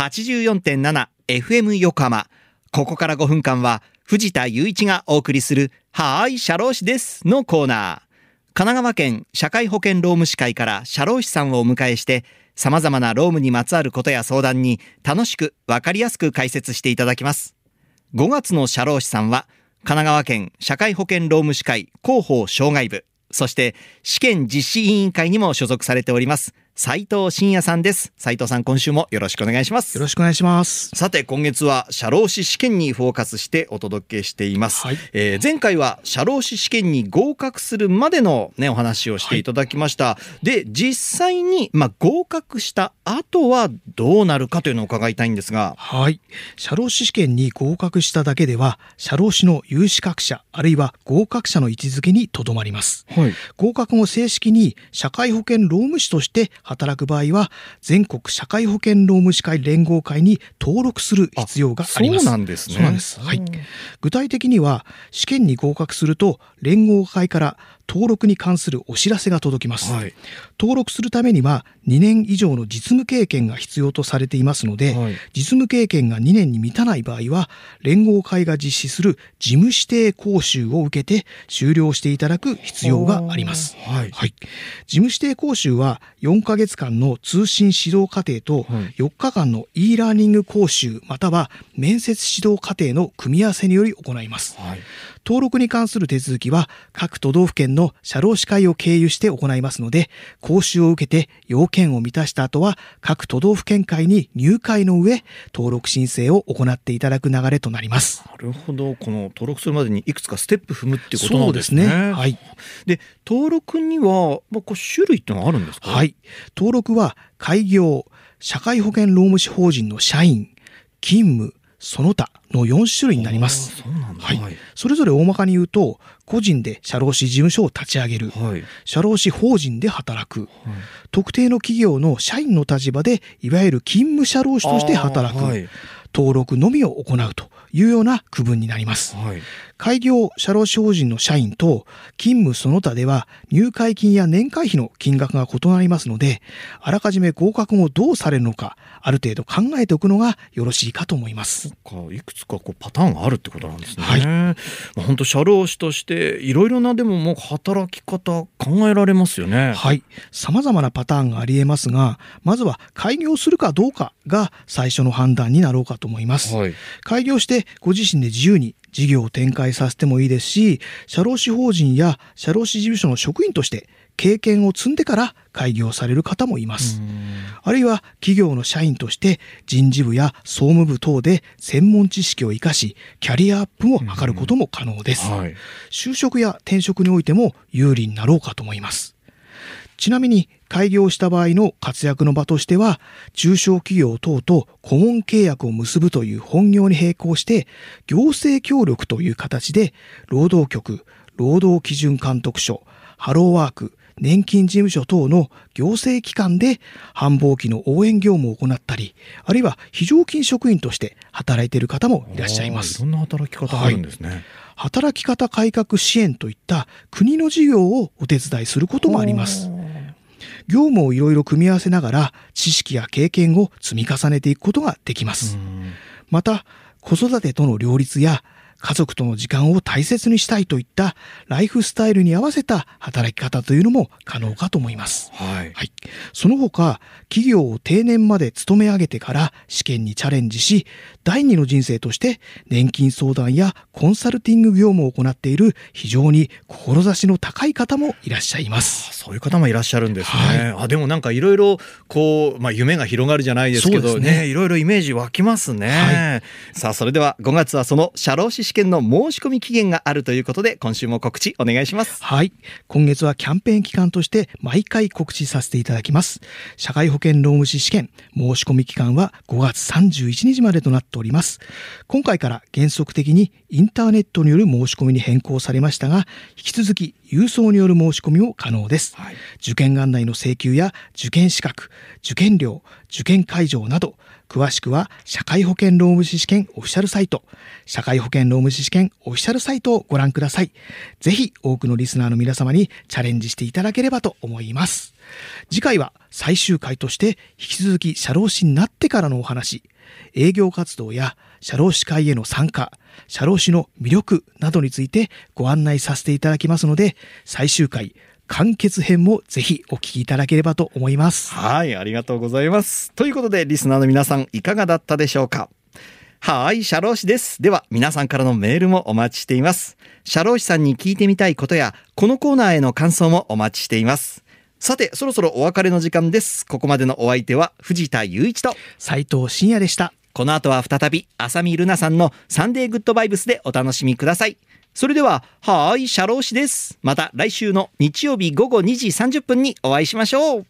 84.7FM 横浜。ここから5分間は藤田雄一がお送りするはーい、社労士ですのコーナー。神奈川県社会保険労務士会から社労士さんをお迎えして様々な労務にまつわることや相談に楽しくわかりやすく解説していただきます。5月の社労士さんは神奈川県社会保険労務士会広報障害部、そして試験実施委員会にも所属されております斉藤真也さんです。斉藤さん、今週もよろしくお願いします。よろしくお願いします。さて、今月は社労士試験にフォーカスしてお届けしています。はいえー前回は社労士試験に合格するまでのね、お話をしていただきました。で、実際に、まあ、合格した後はどうなるかというのを伺いたいんですが、はい。社労士試験に合格しただけでは、社労士の有資格者、あるいは合格者の位置づけにとどまります。はい。合格後正式に社会保険労務士として働く場合は、全国社会保険労務士会連合会に登録する必要があります。そうなんですね。そうなんです。はい。具体的には、試験に合格すると、連合会から登録に関するお知らせが届きます。はい。登録するためには2年以上の実務経験が必要とされていますので、はい実務経験が2年に満たない場合は連合会が実施する事務指定講習を受けて修了していただく必要があります。はい。はい、事務指定講習は4ヶ月間の通信指導課程とはい4日間の e ラーニング講習または面接指導課程の組み合わせにより行います。はい。登録に関する手続きは各都道府県の社労士会を経由して行いますので講習を受けて要件を満たした後は各都道府県会に入会の上登録申請を行っていただく流れとなります。なるほど。この登録するまでにいくつかステップ踏むっていうことなんですね。そうですねはいで、登録には、まあ、こう種類ってのはあるんですか？。はいい。登録は開業、社会保険労務士法人の社員、勤務、その他の4種類になります。はいはい。それぞれ大まかに言うと、個人で社労士事務所を立ち上げる、はい。社労士法人で働く、特定の企業の社員の立場でいわゆる勤務社労士として働く。登録のみを行うというような区分になります。はい。開業社労士法人の社員と勤務その他では入会金や年会費の金額が異なりますので、あらかじめ合格後どうされるのか、ある程度考えておくのがよろしいかと思います。かいくつかこうパターンがあるってことなんですね。はいまあ本当社労士としていろいろなでももう働き方考えられますよね。はい。様々なパターンがあり得ますが、まずは開業するかどうかが最初の判断になろうかと思います。はい。開業してご自身で自由に事業を展開させてもいいですし、社労士法人や社労士事務所の職員として経験を積んでから開業される方もいます。あるいは企業の社員として人事部や総務部等で専門知識を生かし、キャリアアップを図ることも可能です。はい。就職や転職においても有利になろうかと思います。ちなみに開業した場合の活躍の場としては、中小企業等と顧問契約を結ぶという本業に並行して、行政協力という形で、労働局、労働基準監督署、ハローワーク、年金事務所等の行政機関で繁忙期の応援業務を行ったり、あるいは非常勤職員として働いている方もいらっしゃいますあー。いろんな働き方があるんですね。働き方改革支援といった国の事業をお手伝いすることもあります。業務をいろいろ組み合わせながら知識や経験を積み重ねていくことができます。うんまた、子育てとの両立や家族との時間を大切にしたいといったライフスタイルに合わせた働き方というのも可能かと思います。はい。はい。その他、企業を定年まで勤め上げてから試験にチャレンジし、第二の人生として年金相談やコンサルティング業務を行っている非常に志の高い方もいらっしゃいます。そういう方もいらっしゃるんですね。はあでもなんかいろいろこう、まあ、夢が広がるじゃないですけどねねいろいろイメージ湧きますね。はさあそれでは5月はその社労士試験の申し込み期限があるということで今週も告知お願いします。はい。今月はキャンペーン期間として毎回告知させていただきます。社会保険労務士試験申し込み期間は5月31日までとなっております。今回から原則的にインターネットによる申し込みに変更されましたが、引き続き郵送による申し込みも可能です。はい受験案内の請求や受験資格、受験料、受験会場など、詳しくは社会保険労務士試験オフィシャルサイト、社会保険労務士試験オフィシャルサイトをご覧ください。ぜひ多くのリスナーの皆様にチャレンジしていただければと思います。次回は最終回として引き続き社労士になってからのお話、営業活動や社労士会への参加、社労士の魅力などについてご案内させていただきますので、最終回、完結編もぜひお聞きいただければと思います。はい、ありがとうございます。ということで、リスナーの皆さん、いかがだったでしょうか？はい、社労士です。では、皆さんからのメールもお待ちしています。社労士さんに聞いてみたいことや、このコーナーへの感想もお待ちしています。さて、そろそろお別れの時間です。ここまでのお相手は、藤田雄一と、斉藤真也でした。この後は再び、浅見ルナさんのサンデーグッドバイブスでお楽しみください。それでは、はーい、社労士です。また来週の日曜日午後2時30分にお会いしましょう。